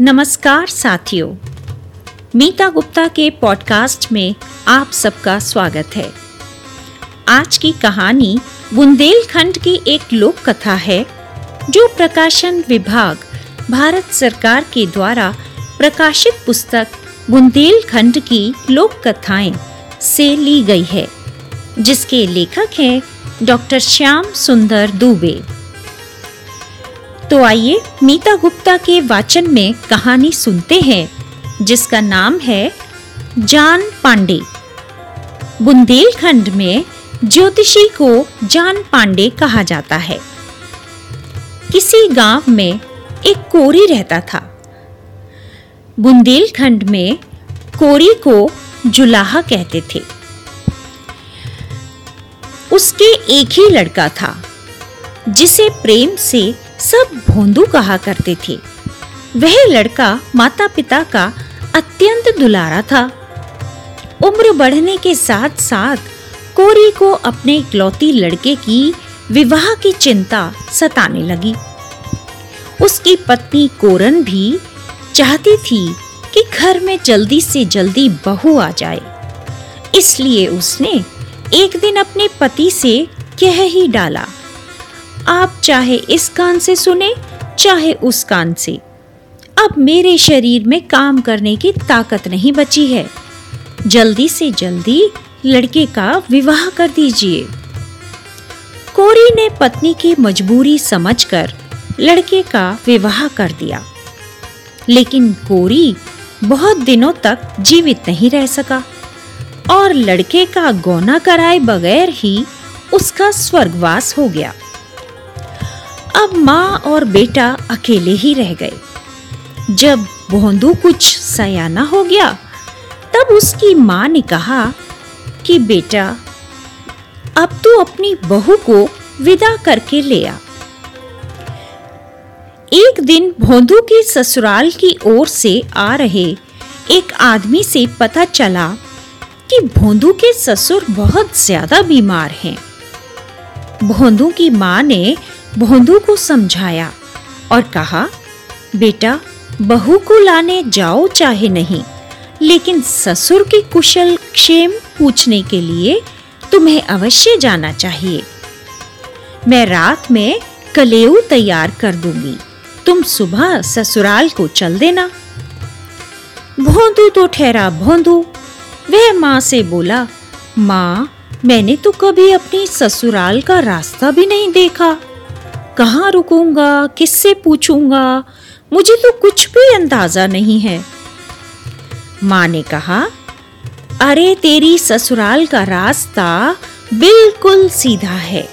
नमस्कार साथियों, मीता गुप्ता के पॉडकास्ट में आप सबका स्वागत है। आज की कहानी बुंदेलखंड की एक लोक कथा है, जो प्रकाशन विभाग भारत सरकार के द्वारा प्रकाशित पुस्तक बुंदेलखंड की लोक कथाएँ से ली गई है, जिसके लेखक हैं डॉक्टर श्याम सुंदर दुबे। तो आइए मीता गुप्ता के वाचन में कहानी सुनते हैं, जिसका नाम है जान पांडे। बुंदेलखंड में ज्योतिषी को जान पांडे कहा जाता है। किसी गाँव में एक कोरी रहता था। बुंदेलखंड में कोरी को जुलाहा कहते थे। उसके एक ही लड़का था, जिसे प्रेम से सब भोंदू कहा करते थे। वह लड़का माता पिता का अत्यंत दुलारा था। उम्र बढ़ने के साथ साथ कोरी को अपने इकलौती लड़के की विवाह की चिंता सताने लगी। उसकी पत्नी कोरन भी चाहती थी कि घर में जल्दी से जल्दी बहू आ जाए। इसलिए उसने एक दिन अपने पति से कह ही डाला आप चाहे इस कान से सुने, चाहे उस कान से। अब मेरे शरीर में काम करने की ताकत नहीं बची है। जल्दी से जल्दी लड़के का विवाह कर दीजिए। कोरी ने पत्नी की मजबूरी समझकर लड़के का विवाह कर दिया। लेकिन कोरी बहुत दिनों तक जीवित नहीं रह सका और लड़के का गौना कराए बगैर ही उसका स्वर्गवास हो गया। अब माँ और बेटा अकेले ही रह गए जब भोंदू कुछ सयाना हो गया, तब उसकी माँ ने कहा कि बेटा, अब तू अपनी बहू को विदा करके ले आ एक दिन भोंदू के ससुराल की ओर से आ रहे एक आदमी से पता चला कि भोंदू के ससुर बहुत ज़्यादा बीमार हैं। भोंदू की माँ ने भोंदू को समझाया और कहा, बेटा, बहू को लाने जाओ चाहे नहीं, लेकिन ससुर की कुशल क्षेम पूछने के लिए तुम्हें अवश्य जाना चाहिए। मैं रात में कलेऊ तैयार कर दूँगी। तुम सुबह ससुराल को चल देना। भोंदू तो ठहरा भोंदू वह माँ से बोला, माँ, मैंने तो कभी अपनी ससुराल का रास्ता भी नहीं देखा। कहाँ रुकूँगा? किससे पूछूँगा? मुझे तो कुछ भी अंदाज़ा नहीं है। माँ ने कहा, अरे, तेरी ससुराल का रास्ता बिल्कुल सीधा है।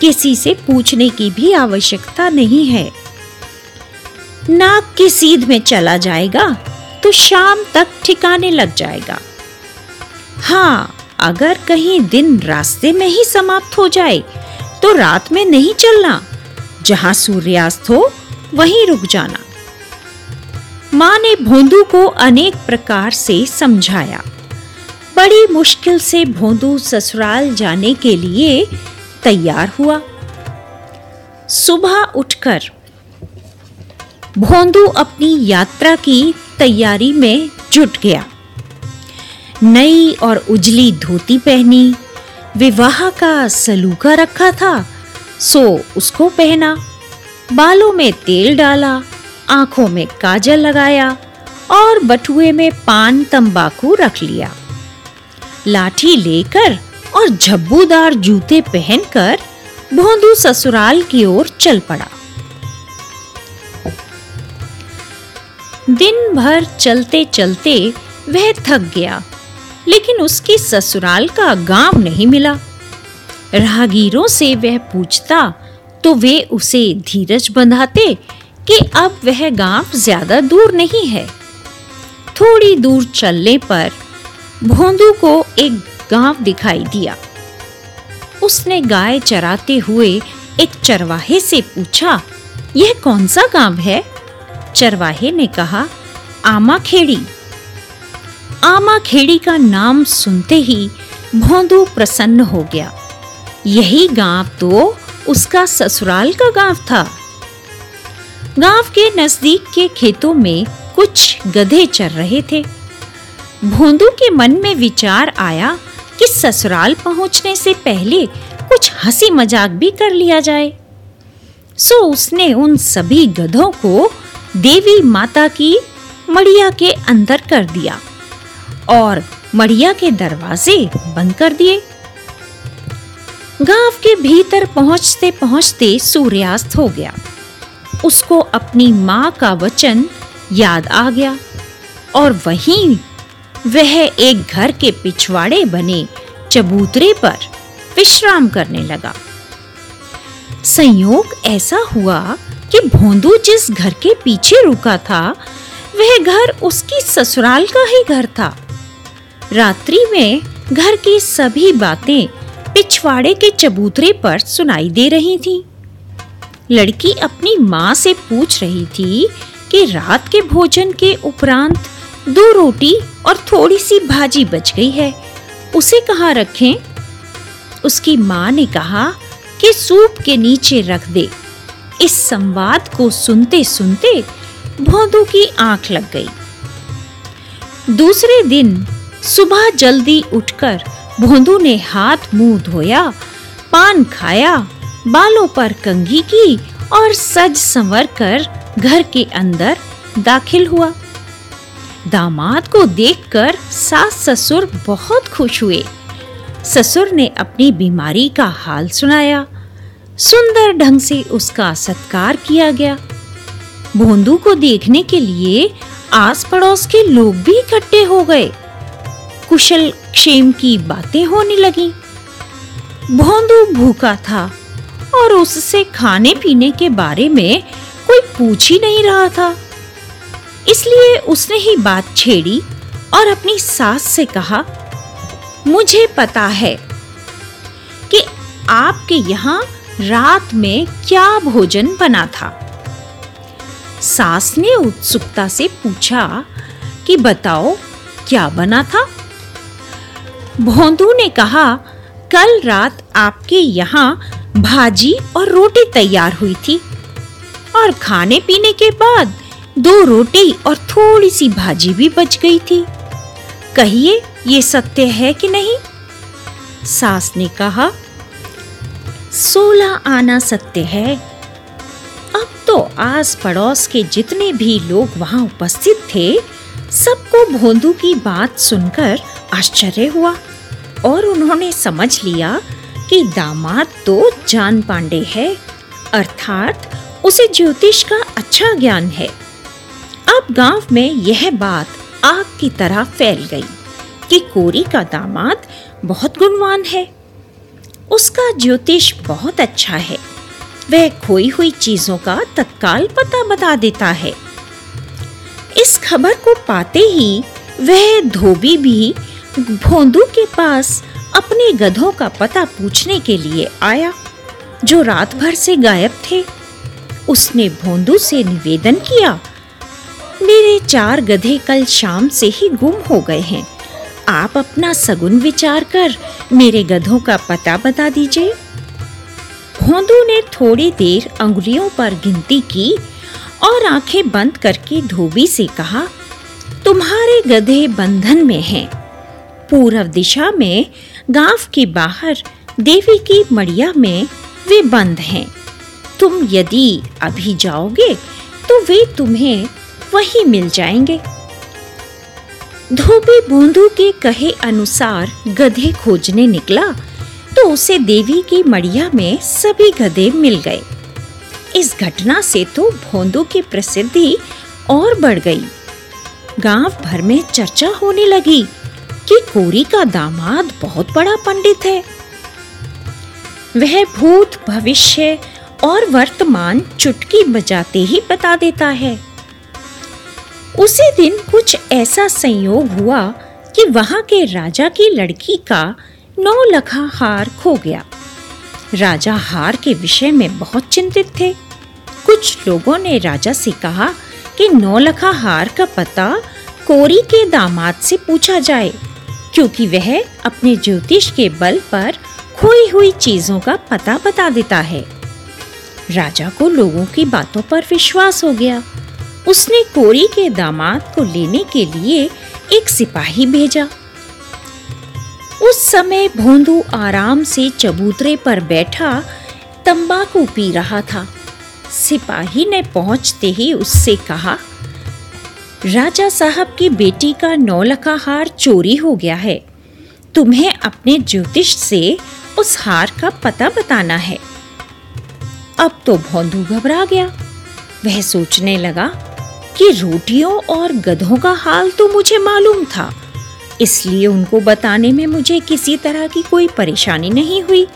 किसी से पूछने की भी आवश्यकता नहीं है। नाक की सीध में चला जाएगा तो शाम तक ठिकाने लग जाएगा। हाँ अगर कहीं दिन रास्ते में ही समाप्त हो जाए तो रात में नहीं चलना। जहाँ सूर्यास्त हो, वहीं रुक जाना। माँ ने भोंदू को अनेक प्रकार से समझाया। बड़ी मुश्किल से भोंदू ससुराल जाने के लिए तैयार हुआ। सुबह उठकर भोंदू अपनी यात्रा की तैयारी में जुट गया। नई और उजली धोती पहनी, विवाह का सलूका रखा था सो उसको पहना। बालों में तेल डाला, आँखों में काजल लगाया और बटुए में पान तंबाकू रख लिया। लाठी लेकर और झब्बूदार जूते पहनकर भोंदू ससुराल की ओर चल पड़ा। दिन भर चलते चलते वह थक गया, लेकिन उसकी ससुराल का गाँव नहीं मिला। राहगीरों से वह पूछता तो वे उसे धीरज बंधाते कि अब वह गाँव ज़्यादा दूर नहीं है। थोड़ी दूर चलने पर भोंदू को एक गाँव दिखाई दिया। उसने गाय चराते हुए एक चरवाहे से पूछा, यह कौन सा गाँव है? चरवाहे ने कहा आमा खेड़ी आमा खेड़ी का नाम सुनते ही भोंदू प्रसन्न हो गया। यही गाँव तो उसका ससुराल का गाँव था। गाँव के नज़दीक के खेतों में कुछ गधे चर रहे थे। भोंदू के मन में विचार आया कि ससुराल पहुँचने से पहले कुछ हँसी मज़ाक भी कर लिया जाए। सो उसने उन सभी गधों को देवी माता की मड़िया के अंदर कर दिया और मड़िया के दरवाजे बंद कर दिए। गाँव के भीतर पहुँचते पहुँचते सूर्यास्त हो गया। उसको अपनी माँ का वचन याद आ गया और वहीं वह एक घर के पिछवाड़े बने चबूतरे पर विश्राम करने लगा। संयोग ऐसा हुआ कि भोंदू जिस घर के पीछे रुका था, वह घर उसकी ससुराल का ही घर था। रात्रि में घर की सभी बातें पिछवाड़े के चबूतरे पर सुनाई दे रही थी। लड़की अपनी माँ से पूछ रही थी कि रात के भोजन के उपरांत दो रोटी और थोड़ी सी भाजी बच गई है। उसे कहाँ रखें? उसकी माँ ने कहा कि सूप के नीचे रख दे। इस संवाद को सुनते सुनते भोंदू की आँख लग गई। दूसरे दिन सुबह जल्दी उठकर भोंदू ने हाथ मुँह धोया, पान खाया, बालों पर कंघी की और सज संवर कर घर के अंदर दाखिल हुआ। दामाद को देखकर सास ससुर बहुत खुश हुए। ससुर ने अपनी बीमारी का हाल सुनाया। सुंदर ढंग से उसका सत्कार किया गया। भोंदू को देखने के लिए आस पड़ोस के लोग भी इकट्ठे हो गए। कुशल क्षेम की बातें होने लगी। भोंदू भूखा था और उससे खाने पीने के बारे में कोई पूछ ही नहीं रहा था। इसलिए उसने ही बात छेड़ी और अपनी सास से कहा, मुझे पता है कि आपके यहाँ रात में क्या भोजन बना था। सास ने उत्सुकता से पूछा कि, बताओ, क्या बना था? भोंदू ने कहा, कल रात आपके यहाँ भाजी और रोटी तैयार हुई थी और खाने पीने के बाद दो रोटी और थोड़ी सी भाजी भी बच गई थी। कहिए, ये सत्य है कि नहीं? सास ने कहा, सोलह आना सत्य है। अब तो आस पड़ोस के जितने भी लोग वहाँ उपस्थित थे, सबको भोंदू की बात सुनकर आश्चर्य हुआ और उन्होंने समझ लिया कि दामाद तो जान पांडे है, अर्थात उसे ज्योतिष का अच्छा ज्ञान है। अब गाँव में यह बात आग की तरह फैल गई कि कोरी का दामाद बहुत गुणवान है। उसका ज्योतिष बहुत अच्छा है। वह खोई हुई चीज़ों का तत्काल पता बता देता है। इस खबर को पाते ही वह धोबी भी भोंदू के पास अपने गधों का पता पूछने के लिए आया, जो रात भर से गायब थे। उसने भोंदू से निवेदन किया, मेरे चार गधे कल शाम से ही गुम हो गए हैं। आप अपना सगुन विचार कर मेरे गधों का पता बता दीजिए। भोंदू ने थोड़ी देर अंगुलियों पर गिनती की और आँखें बंद करके धोबी से कहा, तुम्हारे गधे बंधन में हैं। पूर्व दिशा में, गाँव के बाहर, देवी की मड़िया में वे बंद हैं। तुम यदि अभी जाओगे तो वे तुम्हें वही मिल जाएँगे। धोबी बूंदू के कहे अनुसार गधे खोजने निकला तो उसे देवी की मड़िया में सभी गधे मिल गए। इस घटना से तो भोंदू की प्रसिद्धि और बढ़ गई। गाँव भर में चर्चा होने लगी। कि कोरी का दामाद बहुत बड़ा पंडित है। वह भूत भविष्य और वर्तमान चुटकी बजाते ही बता देता है। उसी दिन कुछ ऐसा संयोग हुआ कि वहाँ के राजा की लड़की का नौ लखा हार खो गया। राजा हार के विषय में बहुत चिंतित थे। कुछ लोगों ने राजा से कहा कि नौ लखा हार का पता कोरी के दामाद से पूछा जाए। क्योंकि वह अपने ज्योतिष के बल पर खोई हुई चीज़ों का पता बता देता है। राजा को लोगों की बातों पर विश्वास हो गया। उसने कोरी के दामाद को लेने के लिए एक सिपाही भेजा। उस समय भोंदू आराम से चबूतरे पर बैठा तंबाकू पी रहा था। सिपाही ने पहुँचते ही उससे कहा राजा साहब की बेटी का नौलखा हार चोरी हो गया है। तुम्हें अपने ज्योतिष से उस हार का पता बताना है। अब तो भोंदू घबरा गया। वह सोचने लगा कि रोटियों और गधों का हाल तो मुझे मालूम था। इसलिए उनको बताने में मुझे किसी तरह की कोई परेशानी नहीं हुई।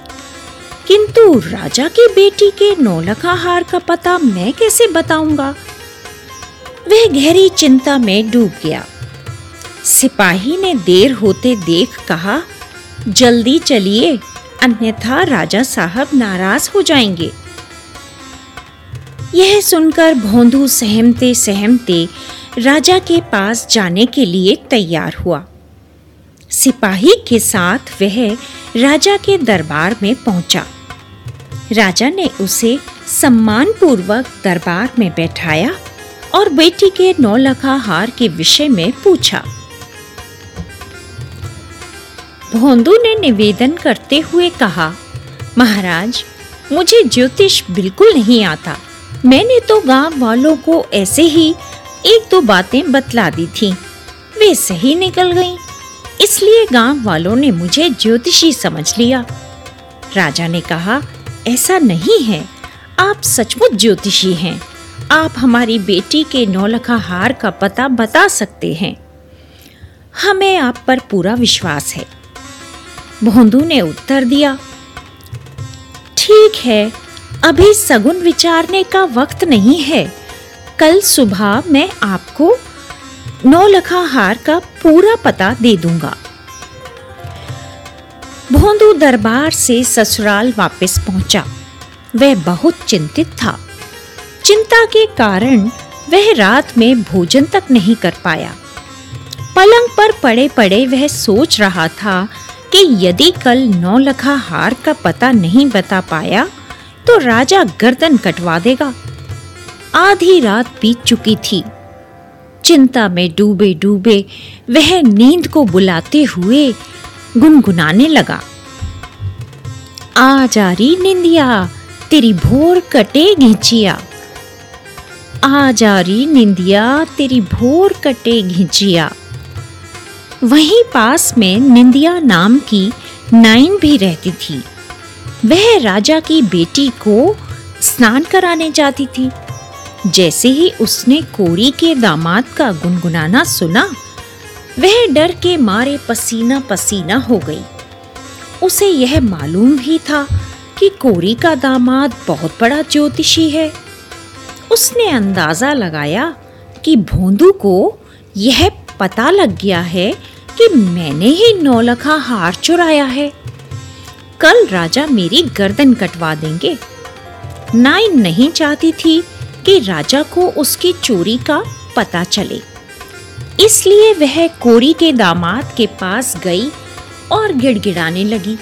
किंतु राजा की बेटी के नौलखा हार का पता मैं कैसे बताऊँगा? वह गहरी चिंता में डूब गया। सिपाही ने देर होते देख कहा, जल्दी चलिए, अन्यथा राजा साहब नाराज़ हो जाएँगे। यह सुनकर भोंदू सहमते सहमते राजा के पास जाने के लिए तैयार हुआ। सिपाही के साथ वह राजा के दरबार में पहुँचा। राजा ने उसे सम्मानपूर्वक दरबार में बैठाया। और बेटी के नौलखा हार के विषय में पूछा। भोंदू ने निवेदन करते हुए कहा, महाराज, मुझे ज्योतिष बिल्कुल नहीं आता। मैंने तो गाँव वालों को ऐसे ही एक दो बातें बतला दी थी। वे सही निकल गईं। इसलिए गाँव वालों ने मुझे ज्योतिषी समझ लिया। राजा ने कहा, ऐसा नहीं है। आप सचमुच ज्योतिषी हैं। आप हमारी बेटी के नौलखा हार का पता बता सकते हैं। हमें आप पर पूरा विश्वास है। भोंदू ने उत्तर दिया, ठीक है, अभी सगुन विचारने का वक्त नहीं है। कल सुबह मैं आपको नौलखा हार का पूरा पता दे दूँगा। भोंदू दरबार से ससुराल वापस पहुँचा। वह बहुत चिंतित था। चिंता के कारण वह रात में भोजन तक नहीं कर पाया। पलंग पर पड़े पड़े वह सोच रहा था कि यदि कल नौलखा हार का पता नहीं बता पाया तो राजा गर्दन कटवा देगा। आधी रात बीत चुकी थी। चिंता में डूबे डूबे वह नींद को बुलाते हुए गुनगुनाने लगा। आ जा रही निंदिया, तेरी भोर कटे घिंचिया आ जा री निंदिया, तेरी भोर कटे घिंचिया। वहीं पास में निंदिया नाम की नाइन भी रहती थी। वह राजा की बेटी को स्नान कराने जाती थी। जैसे ही उसने कोरी के दामाद का गुनगुनाना सुना, वह डर के मारे पसीना पसीना हो गई। उसे यह मालूम भी था कि कोरी का दामाद बहुत बड़ा ज्योतिषी है। उसने अंदाज़ा लगाया कि भोंदू को यह पता लग गया है कि मैंने ही नौलखा हार चुराया है। कल राजा मेरी गर्दन कटवा देंगे। नाई नहीं चाहती थी कि राजा को उसकी चोरी का पता चले। इसलिए वह कोरी के दामाद के पास गई और गिड़गिड़ाने लगी।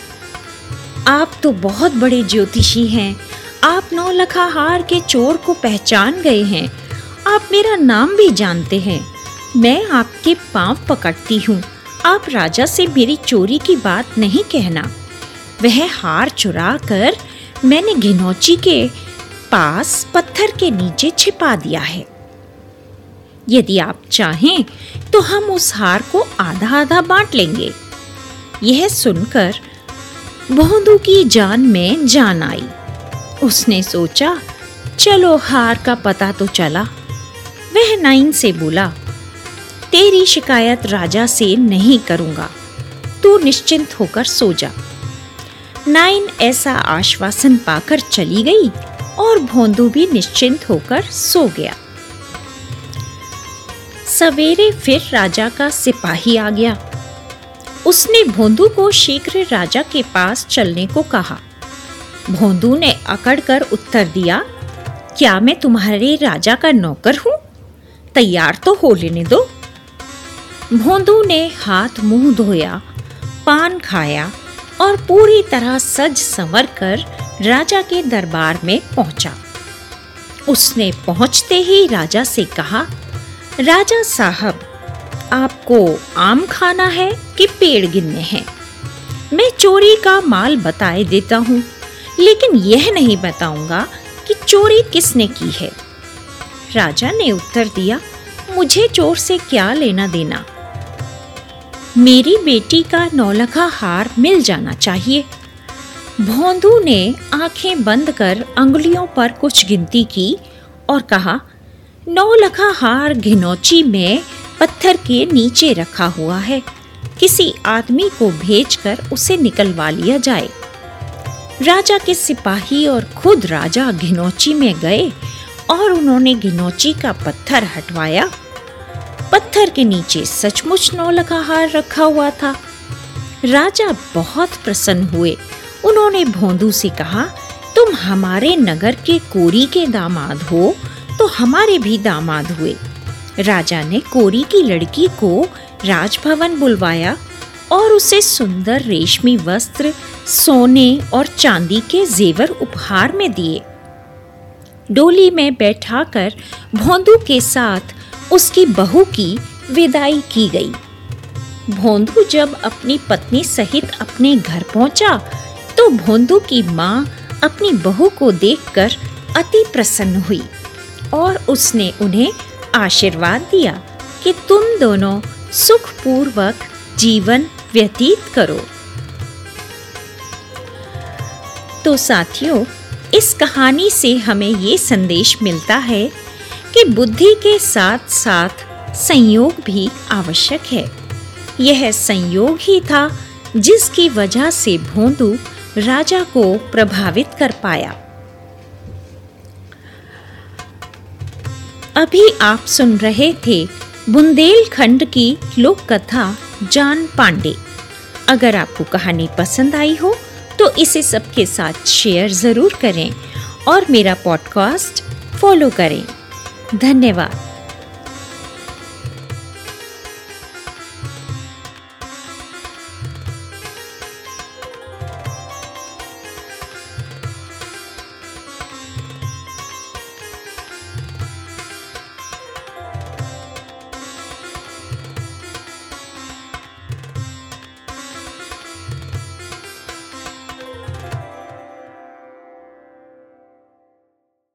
आप तो बहुत बड़े ज्योतिषी हैं। आप नौलखा हार के चोर को पहचान गए हैं। आप मेरा नाम भी जानते हैं। मैं आपके पाँव पकड़ती हूँ। आप राजा से मेरी चोरी की बात नहीं कहना। वह हार चुरा कर मैंने घिनौची के पास पत्थर के नीचे छिपा दिया है। यदि आप चाहें तो हम उस हार को आधा आधा बांट लेंगे। यह सुनकर भोंदू की जान में जान आई। उसने सोचा, चलो हार का पता तो चला। वह नाइन से बोला, तेरी शिकायत राजा से नहीं करूँगा। तू निश्चिंत होकर सो जा। नाइन ऐसा आश्वासन पाकर चली गई और भोंदू भी निश्चिंत होकर सो गया। सवेरे फिर राजा का सिपाही आ गया। उसने भोंदू को शीघ्र राजा के पास चलने को कहा। भोंदू ने अकड़कर उत्तर दिया, क्या मैं तुम्हारे राजा का नौकर हूँ? तैयार तो हो लेने दो। भोंदू ने हाथ मुँह धोया, पान खाया और पूरी तरह सज संवर कर राजा के दरबार में पहुँचा। उसने पहुँचते ही राजा से कहा, राजा साहब, आपको आम खाना है कि पेड़ गिनने हैं? मैं चोरी का माल बताए देता हूँ। लेकिन यह नहीं बताऊँगा कि चोरी किसने की है। राजा ने उत्तर दिया, मुझे चोर से क्या लेना देना? मेरी बेटी का नौलखा हार मिल जाना चाहिए। भोंदू ने आँखें बंद कर अंगुलियों पर कुछ गिनती की और कहा, नौलखा हार घिनौची में पत्थर के नीचे रखा हुआ है। किसी आदमी को भेजकर उसे निकलवा लिया जाए। राजा के सिपाही और खुद राजा घिनौची में गए और उन्होंने घिनौची का पत्थर हटवाया। पत्थर के नीचे सचमुच नौलखा हार रखा हुआ था। राजा बहुत प्रसन्न हुए। उन्होंने भोंदू से कहा, तुम हमारे नगर के कोरी के दामाद हो तो हमारे भी दामाद हुए। राजा ने कोरी की लड़की को राजभवन बुलवाया। और उसे सुंदर रेशमी वस्त्र, सोने और चांदी के जेवर उपहार में दिए। डोली में बैठाकर भोंदू के साथ उसकी बहू की विदाई की गई। भोंदू जब अपनी पत्नी सहित अपने घर पहुँचा तो भोंदू की माँ अपनी बहू को देखकर अति प्रसन्न हुई और उसने उन्हें आशीर्वाद दिया कि तुम दोनों सुखपूर्वक जीवन व्यतीत करो। तो साथियों, इस कहानी से हमें ये संदेश मिलता है कि बुद्धि के साथ साथ संयोग भी आवश्यक है। यह संयोग ही था जिसकी वजह से भोंदू राजा को प्रभावित कर पाया। अभी आप सुन रहे थे बुंदेलखंड की लोक कथा जान पांडे। अगर आपको कहानी पसंद आई हो तो इसे सबके साथ शेयर ज़रूर करें और मेरा पॉडकास्ट फॉलो करें। धन्यवाद।